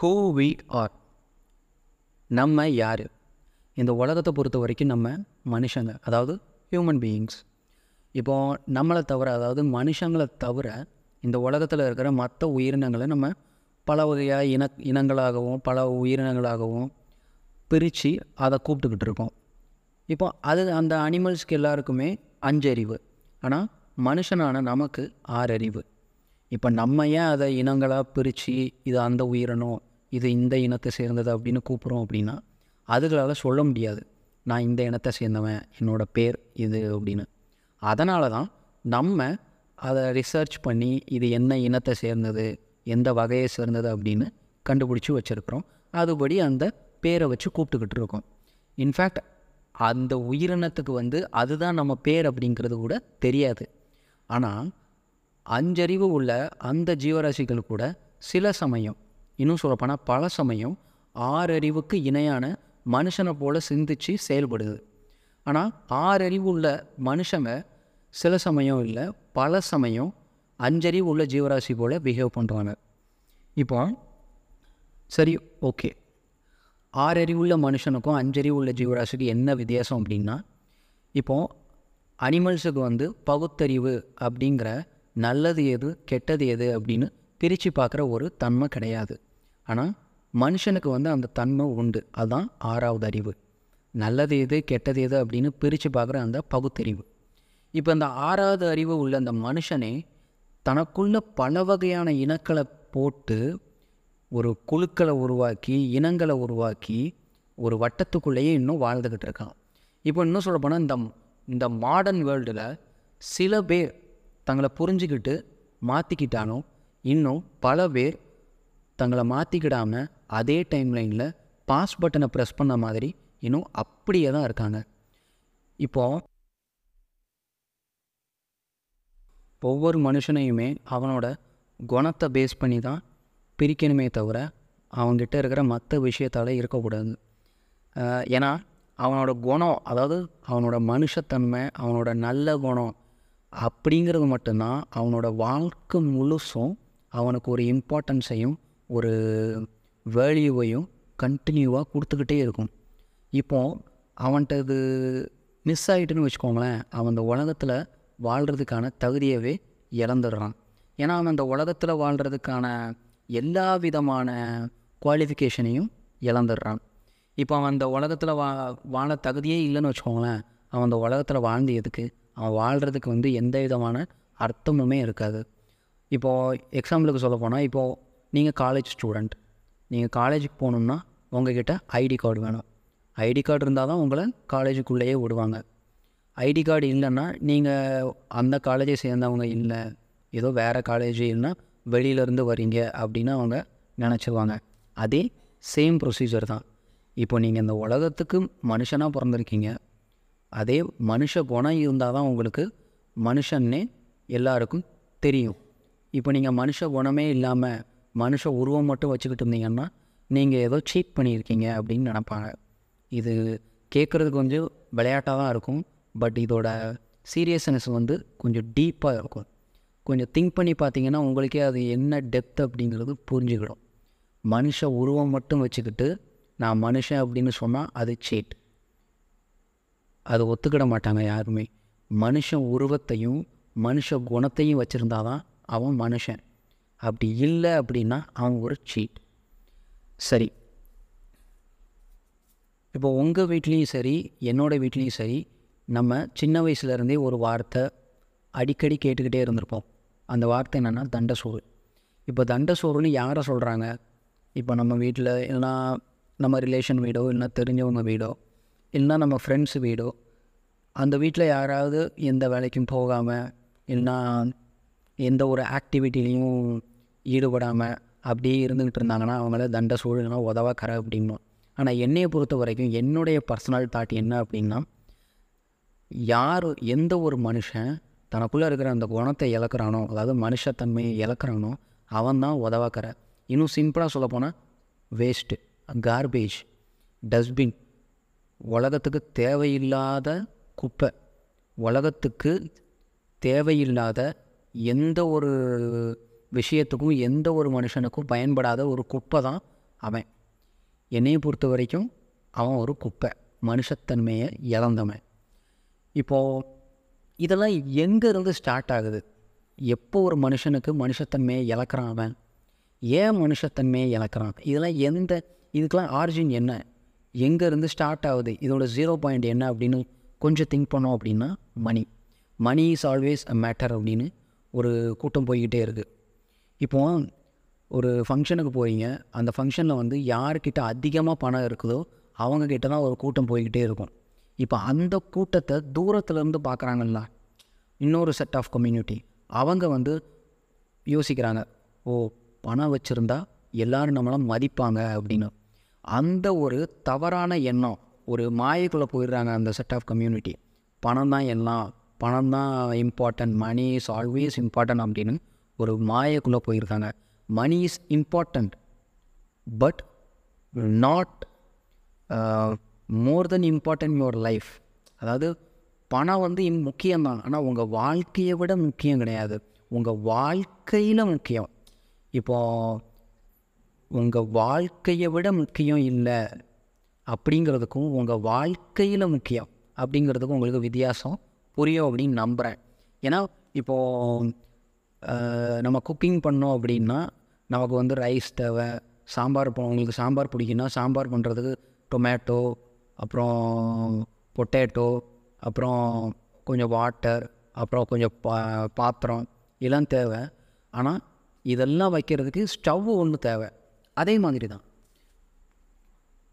Who we are நம்ம யார்? இந்த உலகத்தை பொறுத்த வரைக்கும் நம்ம மனுஷங்க அதாவது ஹியூமன் பீயிங்ஸ் இப்போ நம்மளை தவிர அதாவது மனுஷங்களை தவிர இந்த உலகத்தில் இருக்கிற மற்ற உயிரினங்களை நம்ம பல வகையாக இன இனங்களாகவும் பல உயிரினங்களாகவும் பிரித்து அதை கூப்பிட்டுக்கிட்டு இருக்கோம். இப்போ அது அந்த அனிமல்ஸ்க்கு எல்லாருக்குமே அஞ்சறிவு. ஆனால் மனுஷனான நமக்கு ஆறறிவு. இப்போ நம்ம ஏன் அதை இனங்களாக பிரித்து இது அந்த உயிரினம் இது இந்த இனத்தை சேர்ந்தது அப்படின்னு கூப்பிட்றோம் அப்படின்னா அதுகளால் சொல்ல முடியாது. நான் இந்த இனத்தை சேர்ந்தவன் என்னோடய பேர் இது அப்படின்னு. அதனால தான் நம்ம அதை ரிசர்ச் பண்ணி இது என்ன இனத்தை சேர்ந்தது எந்த வகையை சேர்ந்தது அப்படின்னு கண்டுபிடிச்சி வச்சுருக்குறோம். அதுபடி அந்த பேரை வச்சு கூப்பிட்டுக்கிட்டு இருக்கோம். இன்ஃபேக்ட் அந்த உயிரினத்துக்கு வந்து அதுதான் நம்ம பேர் அப்படிங்கிறது கூட தெரியாது. ஆனால் அஞ்சறிவு உள்ள அந்த ஜீவராசிகள் கூட சில சமயம் இன்னும் சொல்லப்போனால் பல சமயம் ஆறறிவுக்கு இணையான மனுஷனை போல் சிந்திச்சு செயல்படுது. ஆனால் ஆறறிவு உள்ள மனுஷங்க சில சமயம் இல்லை பல சமயம் அஞ்சறிவு உள்ள ஜீவராசி போல் பிஹேவ் பண்ணுறாங்க இப்போ சரி ஓகே ஆறறிவுள்ள மனுஷனுக்கும் அஞ்சறிவு உள்ள ஜீவராசிக்கும் என்ன வித்தியாசம் அப்படின்னா இப்போது அனிமல்ஸுக்கு வந்து பகுத்தறிவு அப்படிங்கிற நல்லது எது கெட்டது எது அப்படின்னு பிரித்து பார்க்குற ஒரு தன்மை கிடையாது. ஆனால் மனுஷனுக்கு வந்து அந்த தன்மை உண்டு. அதுதான் ஆறாவது அறிவு. நல்லது எது கெட்டது எது அப்படின்னு பிரித்து பார்க்குற அந்த பகுத்தறிவு. இப்போ அந்த ஆறாவது அறிவு உள்ள அந்த மனுஷனே தனக்குள்ள பல வகையான இனக்களை போட்டு ஒரு குழுக்களை உருவாக்கி இனங்களை உருவாக்கி ஒரு வட்டத்துக்குள்ளேயே இன்னும் வாழ்ந்துக்கிட்டு இருக்கான். இப்போ இன்னும் சொல்லப்போனால் இந்த இந்த மாடர்ன் வேர்ல்டில் சில பேர் தங்களை புரிஞ்சுக்கிட்டு மாற்றிக்கிட்டாலும் இன்னும் பல பேர் தங்களை மாற்றிக்கிடாமல் அதே டைம் லைனில் பாஸ் பட்டனை ப்ரெஸ் பண்ண மாதிரி இன்னும் அப்படியே தான் இருக்காங்க. இப்போது ஒவ்வொரு மனுஷனையுமே அவனோட குணத்தை பேஸ் பண்ணி தான் பிரிக்கணுமே தவிர அவங்ககிட்ட இருக்கிற மற்ற விஷயத்தால் இருக்கக்கூடாது. ஏன்னா அவனோட குணம் அதாவது அவனோட மனுஷத்தன்மை அவனோட நல்ல குணம் அப்படிங்கிறது மட்டும்தான் அவனோட வாழ்க்கை முழுசும் அவனுக்கு ஒரு இம்பார்ட்டன்ஸையும் ஒரு வேல்யூவையும் கண்டினியூவாக கொடுத்துக்கிட்டே இருக்கும். இப்போது அவன்கிட்ட இது மிஸ் ஆகிட்டுன்னு வச்சுக்கோங்களேன் அவன் அந்த உலகத்தில் வாழ்கிறதுக்கான தகுதியவே இழந்துடுறான். ஏன்னா அவன் அந்த உலகத்தில் வாழ்கிறதுக்கான எல்லா விதமான குவாலிஃபிகேஷனையும் இழந்துடுறான். இப்போ அவன் அந்த உலகத்தில் வா வாழ தகுதியே இல்லைன்னு வச்சுக்கோங்களேன் அவன் அந்த உலகத்தில் வாழ்ந்து எதுக்கு? அவன் வாழ்கிறதுக்கு வந்து எந்த விதமான அர்த்தமுமே இருக்காது. இப்போது எக்ஸாம்பிளுக்கு சொல்ல போனால் இப்போது நீங்கள் காலேஜ் ஸ்டூடெண்ட் நீங்கள் காலேஜுக்கு போகணுன்னா உங்ககிட்ட ஐடி கார்டு வேணும். ஐடி கார்டு இருந்தால் தான் உங்களை காலேஜுக்குள்ளேயே விடுவாங்க. ஐடி கார்டு இல்லைன்னா நீங்கள் அந்த காலேஜை சேர்ந்தவங்க இல்லை. ஏதோ வேறு காலேஜ் இல்லைன்னா வெளியிலேருந்து வரீங்க அப்படின்னு அவங்க நினச்சிருவாங்க அதே சேம் ப்ரொசீஜர் தான். இப்போ நீங்கள் இந்த உலகத்துக்கு மனுஷனாக பிறந்திருக்கீங்க. அதே மனுஷ குணம் இருந்தால் தான் உங்களுக்கு மனுஷன்னே எல்லாருக்கும் தெரியும். இப்போ நீங்கள் மனுஷ குணமே இல்லாமல் மனுஷ உருவம் மட்டும் வச்சுக்கிட்டு இருந்தீங்கன்னா நீங்கள் ஏதோ சீட் பண்ணியிருக்கீங்க அப்படின்னு நினப்பாங்க. இது கேட்குறதுக்கு கொஞ்சம் விளையாட்டாக தான் இருக்கும். பட் இதோட சீரியஸ்னஸ் வந்து கொஞ்சம் டீப்பாக இருக்கும். கொஞ்சம் திங்க் பண்ணி பார்த்தீங்கன்னா உங்களுக்கே அது என்ன டெப்த் அப்படிங்கிறது புரிஞ்சுக்கிடும். மனுஷ உருவம் மட்டும் வச்சுக்கிட்டு நான் மனுஷன் அப்படின்னு சொன்னால் அது சீட் அது ஒத்துக்கிட மாட்டாங்க யாருமே. மனுஷன் உருவத்தையும் மனுஷ குணத்தையும் வச்சுருந்தா தான் அவன் மனுஷன். அப்படி இல்லை அப்படின்னா அவங்க ஒரு சீட் சரி. இப்போ உங்கள் வீட்லேயும் சரி என்னோடய வீட்லேயும் சரி நம்ம சின்ன வயசுலேருந்தே ஒரு வார்த்தை அடிக்கடி கேட்டுக்கிட்டே இருந்திருப்போம். அந்த வார்த்தை என்னென்னா தண்டசோறு இப்போ தண்டசோறுன்னு யாரை சொல்கிறாங்க இப்போ நம்ம வீட்டில் இல்லைனா நம்ம ரிலேஷன் வீடோ இல்லைனா தெரிஞ்சவங்க வீடோ இல்லைனா நம்ம ஃப்ரெண்ட்ஸ் வீடோ அந்த வீட்டில் யாராவது எந்த வேலைக்கும் போகாமல் இல்லைனா எந்த ஒரு ஆக்டிவிட்டிலையும் ஈடுபடாமல் அப்படியே இருந்துக்கிட்டு இருந்தாங்கன்னா அவங்கள தண்ட சூழலாம் உதவா கரை அப்படின்னும். ஆனால் என்னையை பொறுத்த வரைக்கும் என்னுடைய பர்சனல் தாட் என்ன அப்படின்னா யார் எந்த ஒரு மனுஷன் தனக்குள்ளே இருக்கிற அந்த குணத்தை இழக்கிறானோ அதாவது மனுஷத்தன்மையை இழக்கிறானோ அவன் தான் உதவாக்கரை இன்னும் சிம்பிளாக சொல்லப்போனால் வேஸ்ட்டு கார்பேஜ் டஸ்ட்பின் உலகத்துக்கு தேவையில்லாத குப்பை உலகத்துக்கு தேவையில்லாத எந்த ஒரு விஷயத்துக்கும் எந்த ஒரு மனுஷனுக்கும் பயன்படாத ஒரு குப்பை தான் அவன். என்னையை பொறுத்த வரைக்கும் அவன் ஒரு குப்பை மனுஷத்தன்மையை இழந்தவன். இப்போது இதெல்லாம் எங்கேருந்து ஸ்டார்ட் ஆகுது? எப்போ ஒரு மனுஷனுக்கு மனுஷத்தன்மையை இழக்கிறான் அவன்? ஏன் மனுஷத்தன்மையை இழக்கிறான்? இதெல்லாம் எந்த இதுக்கெலாம் ஆரிஜின் என்ன? எங்கேருந்து ஸ்டார்ட் ஆகுது? இதோட ஜீரோ பாயிண்ட் என்ன அப்படின்னு கொஞ்சம் திங்க் பண்ணோம் அப்படின்னா money money is always a matter அப்படின்னு ஒரு கூட்டம் போய்கிட்டே இருக்குது இப்போ ஒரு ஃபங்க்ஷனுக்கு போகிறீங்க அந்த ஃபங்க்ஷனில் வந்து யார்கிட்ட அதிகமாக பணம் இருக்குதோ அவங்கக்கிட்ட தான் ஒரு கூட்டம் போய்கிட்டே இருக்கும். இப்போ அந்த கூட்டத்தை தூரத்துலேருந்து பார்க்குறாங்கல்ல இன்னொரு செட் ஆஃப் கம்யூனிட்டி அவங்க வந்து யோசிக்கிறாங்க ஓ பணம் வச்சுருந்தா எல்லோரும் நம்மளாம் மதிப்பாங்க அப்படின்னு. அந்த ஒரு தவறான எண்ணம் ஒரு மாயக்குள்ளே போயிடுறாங்க அந்த செட் ஆஃப் கம்யூனிட்டி பணம் தான் எல்லாம். பணம் தான் important money is always important அப்படின்னு ஒரு மாயக்குள்ளே போயிருக்காங்க. Money is important but not more than important your life அதாவது பணம் வந்து இம் முக்கியம்தான். ஆனால் உங்கள் வாழ்க்கையை விட முக்கியம் கிடையாது. உங்கள் வாழ்க்கையில் முக்கியம். இப்போது உங்கள் வாழ்க்கையை விட முக்கியம் இல்லை அப்படிங்கிறதுக்கும் உங்கள் வாழ்க்கையில் முக்கியம் அப்படிங்கிறதுக்கும் உங்களுக்கு வித்தியாசம் புரியும் அப்படின்னு நம்புகிறேன் ஏன்னா இப்போது நம்ம குக்கிங் பண்ணோம் அப்படின்னா நமக்கு வந்து ரைஸ் தேவை சாம்பார் உங்களுக்கு சாம்பார் பிடிக்குன்னா சாம்பார் பண்ணுறதுக்கு டொமேட்டோ அப்புறம் பொட்டேட்டோ அப்புறம் கொஞ்சம் வாட்டர் அப்புறம் கொஞ்சம் பா பாத்திரம் இதெல்லாம் தேவை. ஆனால் இதெல்லாம் வைக்கிறதுக்கு ஸ்டவ் ஒன்று தேவை. அதே மாதிரி தான்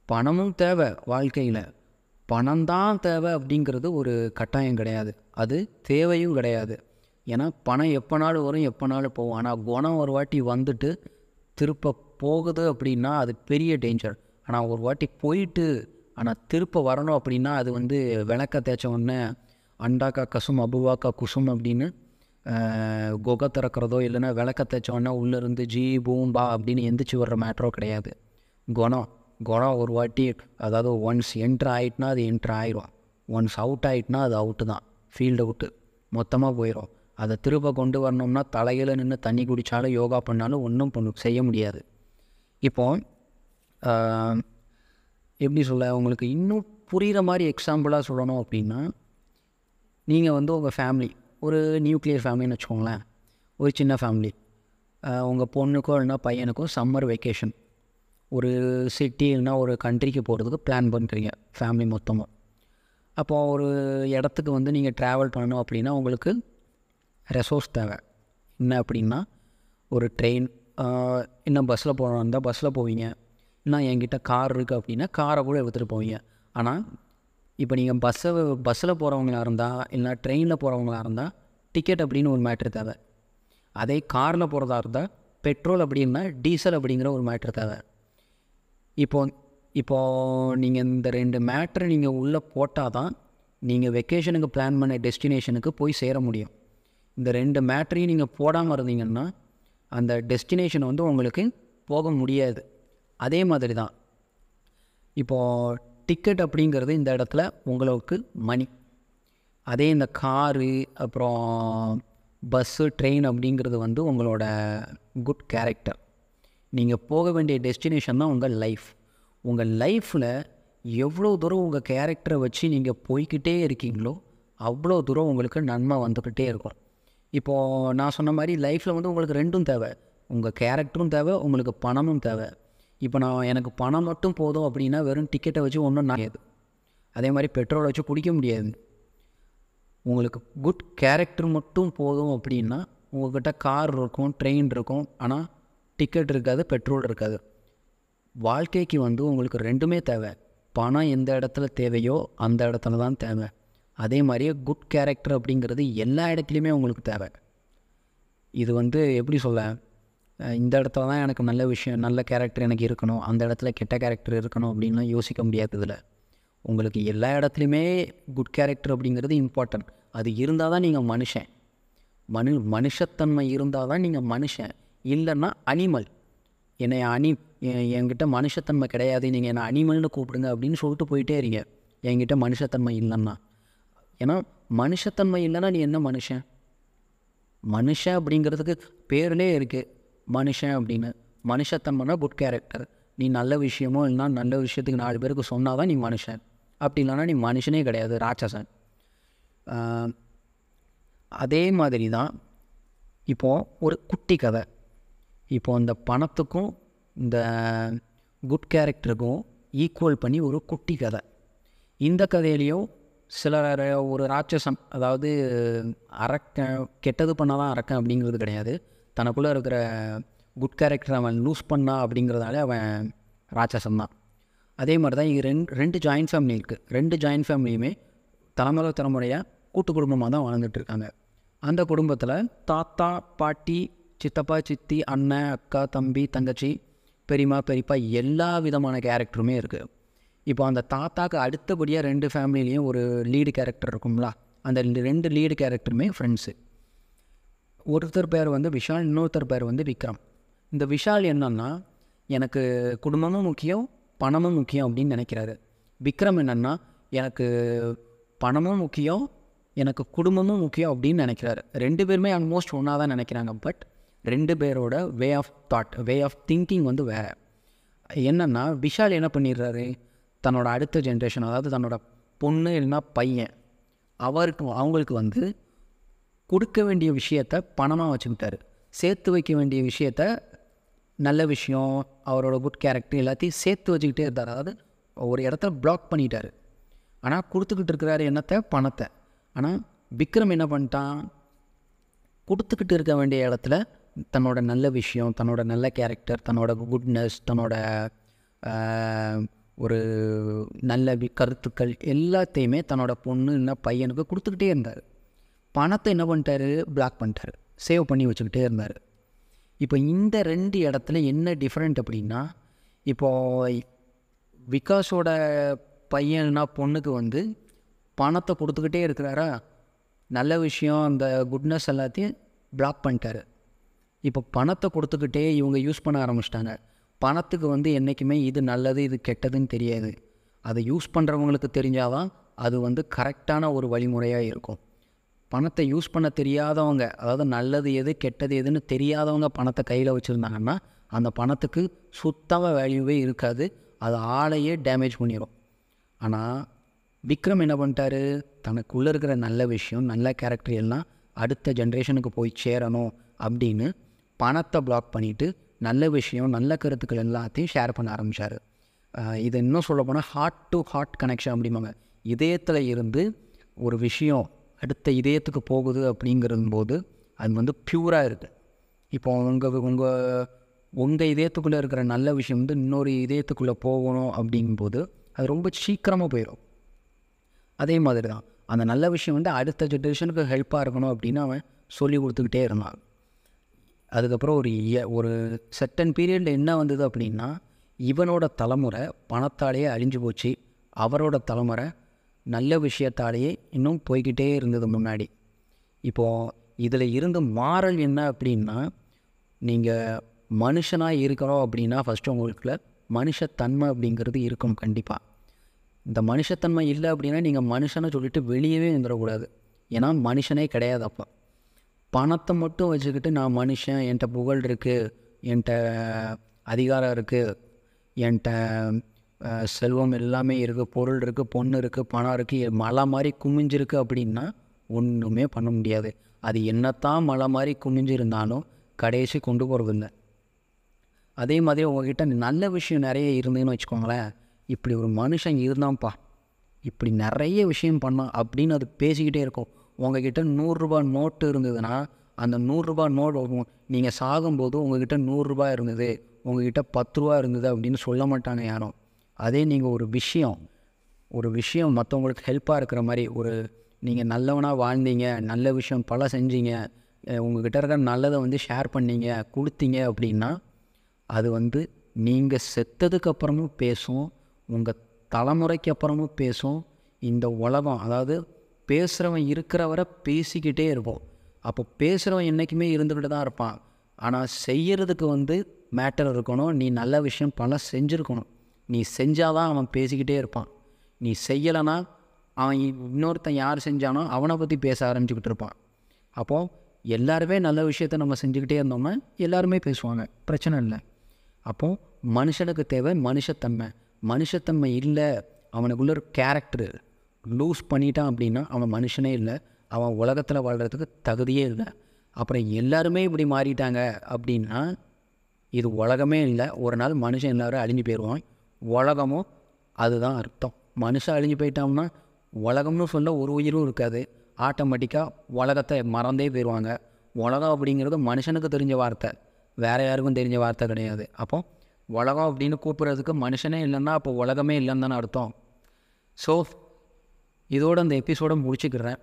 பணமும் தேவை வாழ்க்கையில். பணம் தான் தேவை அப்படிங்கிறது ஒரு கட்டாயம் கிடையாது. அது தேவையும் கிடையாது. ஏன்னா பணம் எப்போனாலும் வரும் எப்போனாலும் போகும். ஆனால் குணம் ஒரு வாட்டி வந்துட்டு திருப்ப போகுது அப்படின்னா அது பெரிய டேஞ்சர் ஆனால் ஒரு வாட்டி போயிட்டு ஆனால் திருப்ப வரணும் அப்படின்னா அது வந்து விளக்க தேய்ச்ச உடனே அண்டாக்கா கசும் அபுவாக்கா குசும் அப்படின்னு குகை திறக்கிறதோ இல்லைன்னா விளக்க தேய்ச்ச உடனே உள்ளேருந்து ஜீ பூம்பா அப்படின்னு எந்திரிச்சு வர்ற மேட்ரோ கிடையாது. குணம். குணம் ஒரு வாட்டி அதாவது ஒன்ஸ் என்ட்ரு ஆகிட்டுனா அது என்ட்ரு ஆயிரும். ஒன்ஸ் அவுட் ஆகிட்டுனா அது அவுட்டு தான். ஃபீல்டு அவுட்டு மொத்தமாக போயிடும் அதை திரும்ப கொண்டு வரணும்னா தலையில் நின்று தண்ணி குடித்தாலும் யோகா பண்ணாலும் ஒன்றும் பண்ண செய்ய முடியாது. இப்போ எப்படி சொல்ல உங்களுக்கு இன்னும் புரிகிற மாதிரி எக்ஸாம்பிளாக சொல்லணும் அப்படின்னா நீங்கள் வந்து உங்கள் ஃபேமிலி ஒரு நியூக்ளியர் ஃபேமிலின்னு வச்சுக்கோங்களேன். ஒரு சின்ன ஃபேமிலி உங்கள் பொண்ணுக்கோ இல்லைன்னா பையனுக்கோ சம்மர் வெக்கேஷன் ஒரு சிட்டி இல்லைனா ஒரு கண்ட்ரிக்கு போகிறதுக்கு பிளான் பண்ணுறீங்க ஃபேமிலி மொத்தமாக அப்போது ஒரு இடத்துக்கு வந்து நீங்கள் ட்ராவல் பண்ணணும் அப்படின்னா உங்களுக்கு ரெசோர்ஸ் தேவை. என்ன அப்படின்னா ஒரு ட்ரெயின் இன்னும் பஸ்ஸில் போகிறோம் இருந்தால் பஸ்ஸில் போவீங்க. இன்னும் என்கிட்ட கார் இருக்குது அப்படின்னா காரை கூட எடுத்துகிட்டு போவீங்க. ஆனால் இப்போ நீங்கள் பஸ்ஸை பஸ்ஸில் போகிறவங்களா இருந்தால் இல்லை ட்ரெயினில் போகிறவங்களா இருந்தால் டிக்கெட் அப்படின்னு ஒரு மேட்ரு தேவை. அதே காரில் போகிறதா இருந்தால் பெட்ரோல் அப்படின்னா டீசல் அப்படிங்கிற ஒரு மேட்ரு தேவை. இப்போ இப்போது நீங்கள் இந்த ரெண்டு மேட்ரை நீங்கள் உள்ளே போட்டால் தான் நீங்கள் வெக்கேஷனுக்கு பிளான் பண்ண டெஸ்டினேஷனுக்கு போய் சேர முடியும். இந்த ரெண்டு மேட்ரையும் நீங்கள் போடாமல் இருந்தீங்கன்னா அந்த டெஸ்டினேஷன் வந்து உங்களுக்கு போக முடியாது. அதே மாதிரி தான் இப்போது டிக்கெட் அப்படிங்கிறது இந்த இடத்துல உங்களுக்கு மணி அதே இந்த காரு அப்புறம் பஸ்ஸு ட்ரெயின் அப்படிங்கிறது வந்து உங்களோட குட் கேரக்டர் நீங்கள் போக வேண்டிய டெஸ்டினேஷன் தான் உங்கள் லைஃப் உங்கள் லைஃப்பில் எவ்வளோ தூரம் உங்கள் கேரக்டரை வச்சு நீங்கள் போய்கிட்டே இருக்கீங்களோ அவ்வளோ தூரம் உங்களுக்கு நன்மை வந்துக்கிட்டே இருக்கும். இப்போது நான் சொன்ன மாதிரி லைஃப்பில் வந்து உங்களுக்கு ரெண்டும் தேவை. உங்கள் கேரக்டரும் தேவை உங்களுக்கு பணமும் தேவை. இப்போ நான் எனக்கு பணம் மட்டும் போதும் அப்படின்னா வெறும் டிக்கெட்டை வச்சு ஒன்றும் நான் அதே மாதிரி பெட்ரோலை வச்சு பிடிக்க முடியாது. உங்களுக்கு குட் கேரக்டர் மட்டும் போதும் அப்படின்னா உங்கள்கிட்ட கார் இருக்கும் ட்ரெயின் இருக்கும். ஆனால் டிக்கெட் இருக்காது பெட்ரோல் இருக்காது. வாழ்க்கைக்கு வந்து உங்களுக்கு ரெண்டுமே தேவை. பணம் எந்த இடத்துல தேவையோ அந்த இடத்துல தான் தேவை. அதே மாதிரியே குட் கேரக்டர் அப்படிங்கிறது எல்லா இடத்துலையுமே உங்களுக்கு தேவை. இது வந்து எப்படி சொல்ல? இந்த இடத்துல தான் எனக்கு நல்ல விஷயம் நல்ல கேரக்டர் எனக்கு இருக்கணும் அந்த இடத்துல கெட்ட கேரக்டர் இருக்கணும் அப்படின்லாம் யோசிக்க முடியாது இதில். உங்களுக்கு எல்லா இடத்துலையுமே குட் கேரக்டர் அப்படிங்கிறது இம்பார்ட்டன்ட் அது இருந்தால் தான் நீங்கள் மனுஷன். மனு மனுஷத்தன்மை இருந்தால் தான் நீங்கள் மனுஷன். இல்லைன்னா அனிமல் என்னை அனி என்கிட்ட மனுஷத்தன்மை கிடையாது நீங்கள் என்னை அனிமல்னு கூப்பிடுங்க அப்படின்னு சொல்லிட்டு போயிட்டே இருங்க என்கிட்ட மனுஷத்தன்மை இல்லைன்னா. ஏன்னா மனுஷத்தன்மை இல்லைன்னா நீ என்ன மனுஷன்? மனுஷன் அப்படிங்கிறதுக்கு பேர்லே இருக்குது மனுஷன் அப்படின்னு. மனுஷத்தன்மைனா குட் கேரக்டர் நீ நல்ல விஷயமோ இல்லைனா நல்ல விஷயத்துக்கு நாலு பேருக்கு சொன்னால் தான் நீ மனுஷன். அப்படி இல்லைன்னா நீ மனுஷனே கிடையாது ராட்சசன். அதே மாதிரி தான் இப்போது ஒரு குட்டி கதை. இப்போ இந்த பணத்துக்கும் இந்த குட் கேரக்டருக்கும் ஈக்குவல் பண்ணி ஒரு குட்டி கதை. இந்த கதையிலையும் சில ஒரு ராட்சசம் அதாவது அரக்க கெட்டது பண்ணால் தான் அரக்கன் அப்படிங்கிறது கிடையாது. தனக்குள்ளே இருக்கிற குட் கேரக்டர் அவன் லூஸ் பண்ணா அப்படிங்கிறதால அவன் ராட்சசம் தான். அதே மாதிரி தான் இங்கே ரெண்டு ரெண்டு ஜாயின்ட் ஃபேமிலி இருக்குது ரெண்டு ஜாயின்ட் ஃபேமிலியுமே தலைமுறை தலைமுறையாக கூட்டு குடும்பமாக தான் வாழ்ந்துட்டுருக்காங்க அந்த குடும்பத்தில் தாத்தா பாட்டி சித்தப்பா சித்தி அண்ணன் அக்கா தம்பி தங்கச்சி பெரியம்மா பெரியப்பா எல்லா விதமான கேரக்டருமே இருக்குது இப்போ அந்த தாத்தாக்கு அடுத்தபடியாக ரெண்டு ஃபேமிலிலையும் ஒரு லீடு கேரக்டர் இருக்கும்ல? அந்த ரெண்டு லீடு கேரக்டருமே ஃப்ரெண்ட்ஸு ஒருத்தர் பேர் வந்து விஷால் இன்னொருத்தர் பேர் வந்து விக்ரம். இந்த விஷால் என்னன்னா எனக்கு குடும்பமும் முக்கியம் பணமும் முக்கியம் அப்படின்னு நினைக்கிறாரு. விக்ரம் என்னன்னா எனக்கு பணமும் முக்கியம் எனக்கு குடும்பமும் முக்கியம் அப்படின்னு நினைக்கிறாரு. ரெண்டு பேருமே ஆல்மோஸ்ட் ஒன்றா தான் நினைக்கிறாங்க. பட் ரெண்டு பேரோட way of thought way of thinking வந்து வேறு என்னன்னா விஷால் என்ன பண்ணிடுறாரு? தன்னோட அடுத்த ஜென்ரேஷன் அதாவது தன்னோட பொண்ணு இல்லைன்னா பையன் அவருக்கு அவங்களுக்கு வந்து கொடுக்க வேண்டிய விஷயத்த பணமாக வச்சுக்கிட்டாரு. சேர்த்து வைக்க வேண்டிய விஷயத்த நல்ல விஷயம் அவரோட குட் கேரக்டர் எல்லாத்தையும் சேர்த்து வச்சுக்கிட்டே இருந்தார். அதாவது ஒரு இடத்துல பிளாக் பண்ணிட்டார். ஆனால் கொடுத்துக்கிட்டு இருக்கிறாரு என்னத்தை? பணத்தை. ஆனால் விக்ரம் என்ன பண்ணிட்டான்? கொடுத்துக்கிட்டு இருக்க வேண்டிய இடத்துல தன்னோட நல்ல விஷயம் தன்னோட நல்ல கேரக்டர் தன்னோட குட்னஸ் தன்னோட ஒரு நல்ல வி- கருத்துக்கள் எல்லாத்தையுமே தன்னோட பொண்ணு என்ன பையனுக்கு கொடுத்துக்கிட்டே இருந்தார். பணத்தை என்ன பண்ணிட்டாரு? பிளாக் பண்ணிட்டாரு. சேவ் பண்ணி வச்சுக்கிட்டே இருந்தார். இப்போ இந்த ரெண்டு இடத்துல என்ன டிஃப்ரெண்ட் அப்படின்னா இப்போது விகாஸோட பையன்னா பொண்ணுக்கு வந்து பணத்தை கொடுத்துக்கிட்டே இருக்கிறாரா? நல்ல விஷயம் அந்த குட்னஸ் எல்லாத்தையும் பிளாக் பண்ணிட்டாரு. இப்போ பணத்தை கொடுத்துக்கிட்டே இவங்க யூஸ் பண்ண ஆரம்பிச்சிட்டாங்க. பணத்துக்கு வந்து என்றைக்குமே இது நல்லது இது கெட்டதுன்னு தெரியாது. அதை யூஸ் பண்ணுறவங்களுக்கு தெரிஞ்சாதான் அது வந்து கரெக்டான ஒரு வழிமுறையாக இருக்கும். பணத்தை யூஸ் பண்ண தெரியாதவங்க அதாவது நல்லது எது கெட்டது எதுன்னு தெரியாதவங்க பணத்தை கையில் வச்சுருந்தாங்கன்னா அந்த பணத்துக்கு சுத்தமாக வேல்யூவே இருக்காது. அது ஆளையே டேமேஜ் பண்ணிடும் ஆனால் விக்ரம் என்ன பண்ணிட்டாரு? தனக்குள்ளே இருக்கிற நல்ல விஷயம் நல்ல கேரக்டர் எல்லாம் அடுத்த ஜென்ரேஷனுக்கு போய் சேரணும் அப்படின்னு பணத்தை பிளாக் பண்ணிவிட்டு நல்ல விஷயம் நல்ல கருத்துக்கள் எல்லாத்தையும் ஷேர் பண்ண ஆரம்பித்தார் இது இன்னும் சொல்ல போனால் ஹார்ட் டு ஹார்ட் கனெக்ஷன் அப்படிம்பாங்க. இதயத்தில் இருந்து ஒரு விஷயம் அடுத்த இதயத்துக்கு போகுது அப்படிங்கிறது போது அது வந்து ப்யூராக இருக்குது இப்போ உங்கள் உங்கள் உங்கள் இதயத்துக்குள்ளே இருக்கிற நல்ல விஷயம் வந்து இன்னொரு இதயத்துக்குள்ளே போகணும் அப்படிங்கும்போது அது ரொம்ப சீக்கிரமாக போயிடும் அதே மாதிரி தான் அந்த நல்ல விஷயம் வந்து அடுத்த ஜென்ரேஷனுக்கு ஹெல்ப்பாக இருக்கணும் அப்படின்னு அவன் சொல்லி கொடுத்துக்கிட்டே இருந்தான். அதுக்கப்புறம் ஒரு இய- ஒரு செட்டன் பீரியடில் என்ன வந்தது அப்படின்னா இவனோட தலைமுறை பணத்தாலேயே அழிஞ்சு போச்சு. அவரோட தலைமுறை நல்ல விஷயத்தாலேயே இன்னும் போய்கிட்டே இருந்தது முன்னாடி. இப்போது இதில் இருந்து மாறல் என்ன அப்படின்னா நீங்கள் மனுஷனாக இருக்கிறோம் அப்படின்னா ஃபஸ்ட்டு உங்களுக்குள்ள மனுஷத்தன்மை அப்படிங்கிறது இருக்கும் கண்டிப்பாக இந்த மனுஷத்தன்மை இல்லை அப்படின்னா நீங்கள் மனுஷனை சொல்லிட்டு வெளியவே வந்துடக்கூடாது ஏன்னா மனுஷனே கிடையாது அப்போ. பணத்தை மட்டும் வச்சுக்கிட்டு நான் மனுஷன் என்கிட்ட புகழ் இருக்குது என்கிட்ட அதிகாரம் இருக்குது என்கிட்ட செல்வம் எல்லாமே இருக்குது பொருள் இருக்குது பொண்ணு இருக்குது பணம் இருக்குது மழை மாதிரி குமிஞ்சிருக்கு அப்படின்னா ஒன்றுமே பண்ண முடியாது. அது என்னத்தான் மழை மாதிரி குமிஞ்சிருந்தாலும் கடைசி கொண்டு போகிறதில்ல அதே மாதிரி உங்ககிட்ட நல்ல விஷயம் நிறைய இருந்ததுன்னு வச்சுக்கோங்களேன். இப்படி ஒரு மனுஷன் இருந்தான்ப்பா. இப்படி நிறைய விஷயம் பண்ணான் அப்படின்னு அது பேசிக்கிட்டே இருக்கும். உங்ககிட்ட நூறுரூபா நோட்டு இருந்ததுன்னா அந்த நூறுரூபா நோட் நீங்கள் சாகும்போது உங்ககிட்ட நூறுரூபா இருந்தது உங்ககிட்ட பத்து ரூபா இருந்தது அப்படின்னு சொல்ல மாட்டாங்க யாரும். அதே நீங்கள் ஒரு விஷயம் ஒரு விஷயம் மற்றவங்களுக்கு ஹெல்ப்பாக இருக்கிற மாதிரி ஒரு நீங்கள் நல்லவனாக வாழ்ந்தீங்க நல்ல விஷயம் பல செஞ்சீங்க அஹ் உங்ககிட்ட இருக்கிற நல்லதை வந்து ஷேர் பண்ணீங்க கொடுத்தீங்க அப்படின்னா அது வந்து நீங்கள் செத்ததுக்கு அப்புறமும் பேசும் உங்கள் தலைமுறைக்கு அப்புறமும் பேசும் இந்த உலகம் அதாவது பேசுகிறவன் இருக்கிறவரை பேசிக்கிட்டே இருப்போம். அப்போ பேசுகிறவன் என்றைக்குமே இருந்துக்கிட்டு தான் இருப்பான். ஆனால் செய்கிறதுக்கு வந்து மேட்டர் இருக்கணும். நீ நல்ல விஷயம் பல செஞ்சுருக்கணும். நீ செஞ்சாதான் அவன் பேசிக்கிட்டே இருப்பான். நீ செய்யலைன்னா அவன் இன்னொருத்தன் யார் செஞ்சானோ அவனை பற்றி பேச ஆரம்பிச்சுக்கிட்டு இருப்பான். அப்போது எல்லாருமே நல்ல விஷயத்த நம்ம செஞ்சுக்கிட்டே இருந்தோம்னா எல்லாருமே பேசுவாங்க. பிரச்சனை இல்லை. அப்போது மனுஷனுக்கு தேவை மனுஷத்தன்மை. மனுஷத்தன்மை இல்லை. அவனுக்குள்ள ஒரு கேரக்டரு லூஸ் பண்ணிட்டான் அப்படின்னா அவன் மனுஷனே இல்லை. அவன் உலகத்தில் வாழ்கிறதுக்கு தகுதியே இல்லை. அப்புறம் எல்லாருமே இப்படி மாறிட்டாங்க அப்படின்னா இது உலகமே இல்லை. ஒரு நாள் மனுஷன் எல்லாரும் அழிஞ்சு போயிடுவான். உலகமும் அதுதான் அர்த்தம். மனுஷன் அழிஞ்சு போயிட்டோம்னா உலகம்னு சொல்ல ஒரு உயிரும் இருக்காது. ஆட்டோமேட்டிக்காக உலகத்தை மறந்தே போயிடுவாங்க. உலகம் அப்படிங்கிறது மனுஷனுக்கு தெரிஞ்ச வார்த்தை. வேறு யாருக்கும் தெரிஞ்ச வார்த்தை கிடையாது. அப்போ உலகம் அப்படின்னு கூப்பிட்றதுக்கு மனுஷனே இல்லைன்னா அப்போ உலகமே இல்லைன்னு தானே அர்த்தம். ஸோ இதோட அந்த எபிசோடை முடிச்சுக்கிறேன்.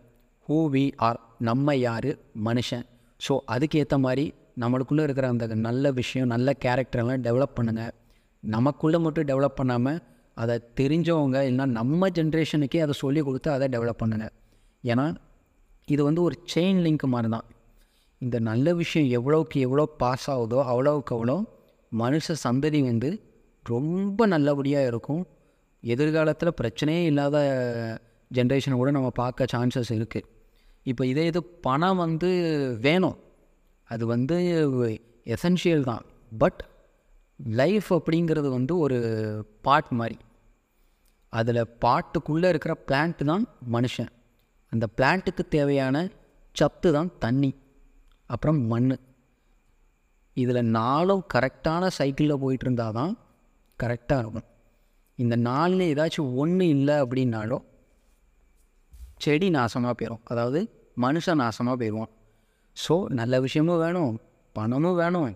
ஹூ வி ஆர் நம்ம யார் மனுஷன். ஸோ அதுக்கேற்ற மாதிரி நம்மளுக்குள்ளே இருக்கிற அந்த நல்ல விஷயம் நல்ல கேரக்டரெல்லாம் டெவலப் பண்ணுங்கள் நமக்குள்ளே மட்டும் டெவலப் பண்ணாமல் அதை தெரிஞ்சவங்க இல்லைன்னா நம்ம ஜென்ரேஷனுக்கே அதை சொல்லி கொடுத்து அதை டெவலப் பண்ணுங்கள் ஏன்னா இது வந்து ஒரு செயின் லிங்க் மாதிரி தான் இந்த நல்ல விஷயம் எவ்வளோக்கு எவ்வளோ பாஸ் ஆகுதோ அவ்வளோவுக்கு அவ்வளோ மனுஷ சந்ததி வந்து ரொம்ப நல்லபடியாக இருக்கும். எதிர்காலத்தில் பிரச்சனையே இல்லாத ஜென்ரேஷனை கூட நம்ம பார்க்க சான்சஸ் இருக்குது இப்போ இதே இது பணம் வந்து வேணும். அது வந்து எசென்ஷியல் தான். பட் லைஃப் அப்படிங்கிறது வந்து ஒரு பாட் மாதிரி. அதில் பாட்டுக்குள்ளே இருக்கிற பிளான்ட் தான் மனுஷன். அந்த பிளான்ட்டுக்கு தேவையான சத்து தான் தண்ணி. அப்புறம் மண் இதில் நாளும் கரெக்டான சைக்கிளில் போயிட்டு இருந்தால் தான் கரெக்டாக இருக்கும். இந்த நாளில் ஏதாச்சும் ஒன்று இல்லை அப்படின்னாலும் செடி நாசமாக போயிடும் அதாவது மனுஷன் நாசமாக போயிடுவான் ஸோ நல்ல விஷயமும் வேணும் பணமும் வேணும்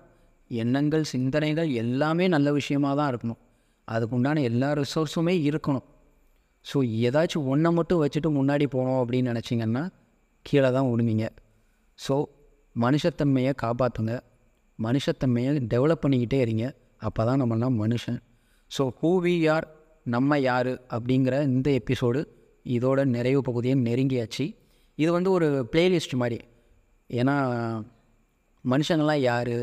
எண்ணங்கள் சிந்தனைகள் எல்லாமே நல்ல விஷயமாக தான் இருக்கணும். அதுக்கு உண்டான எல்லா ரிசோர்ஸுமே இருக்கணும். ஸோ ஏதாச்சும் ஒன்றை மட்டும் வச்சுட்டு முன்னாடி போனோம் அப்படின்னு நினச்சிங்கன்னா கீழே தான் விடுவீங்க ஸோ மனுஷத்தன்மையை காப்பாற்றுங்க மனுஷத்தன்மையை டெவலப் பண்ணிக்கிட்டே இருங்க. அப்போ தான் நம்மளாம் மனுஷன். ஸோ ஹூ வி யார் நம்ம யார் அப்படிங்கிற இந்த எபிசோடு இதோட நிறைவு பகுதியும் நெருங்கியாச்சு. இது வந்து ஒரு பிளேலிஸ்ட் மாதிரி. ஏன்னா மனுஷங்கள்லாம் யார்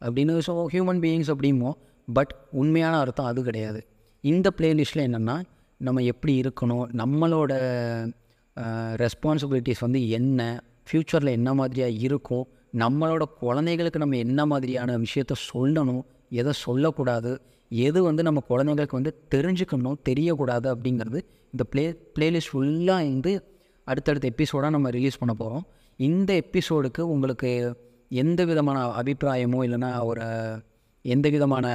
அப்படின்னு ஸோ ஹியூமன் பீயிங்ஸ் அப்படிமோ பட் உண்மையான அர்த்தம் அது கிடையாது. இந்த பிளேலிஸ்ட்டில் என்னென்னா நம்ம எப்படி இருக்கணும் நம்மளோட ரெஸ்பான்சிபிலிட்டிஸ் வந்து என்ன ஃப்யூச்சரில் என்ன மாதிரியாக இருக்கும் நம்மளோட குழந்தைகளுக்கு நம்ம என்ன மாதிரியான விஷயத்த சொல்லணும் எதை சொல்லக்கூடாது எது வந்து நம்ம குழந்தைங்களுக்கு வந்து தெரிஞ்சுக்கணும் தெரியக்கூடாது அப்படிங்கிறது இந்த ப்ளே ப்ளேலிஸ்ட் ஃபுல்லாக வந்து அடுத்தடுத்த எபிசோடாக நம்ம ரிலீஸ் பண்ண போகிறோம் இந்த எபிசோடுக்கு உங்களுக்கு எந்த விதமான அபிப்பிராயமோ இல்லைன்னா ஒரு எந்த விதமான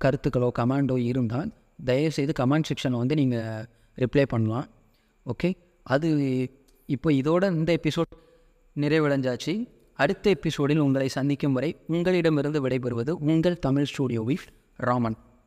கருத்துக்களோ கமெண்டோ இருந்தால் தயவுசெய்து கமெண்ட் செக்ஷனில் வந்து நீங்கள் ரிப்ளை பண்ணலாம். ஓகே அது இப்போ இதோட இந்த எபிசோட் நிறைவடைஞ்சாச்சு. அடுத்த எபிசோடில் உங்களை சந்திக்கும் வரை உங்களிடமிருந்து விடைபெறுவது உங்கள் தமிழ் ஸ்டூடியோவில் ராமன்.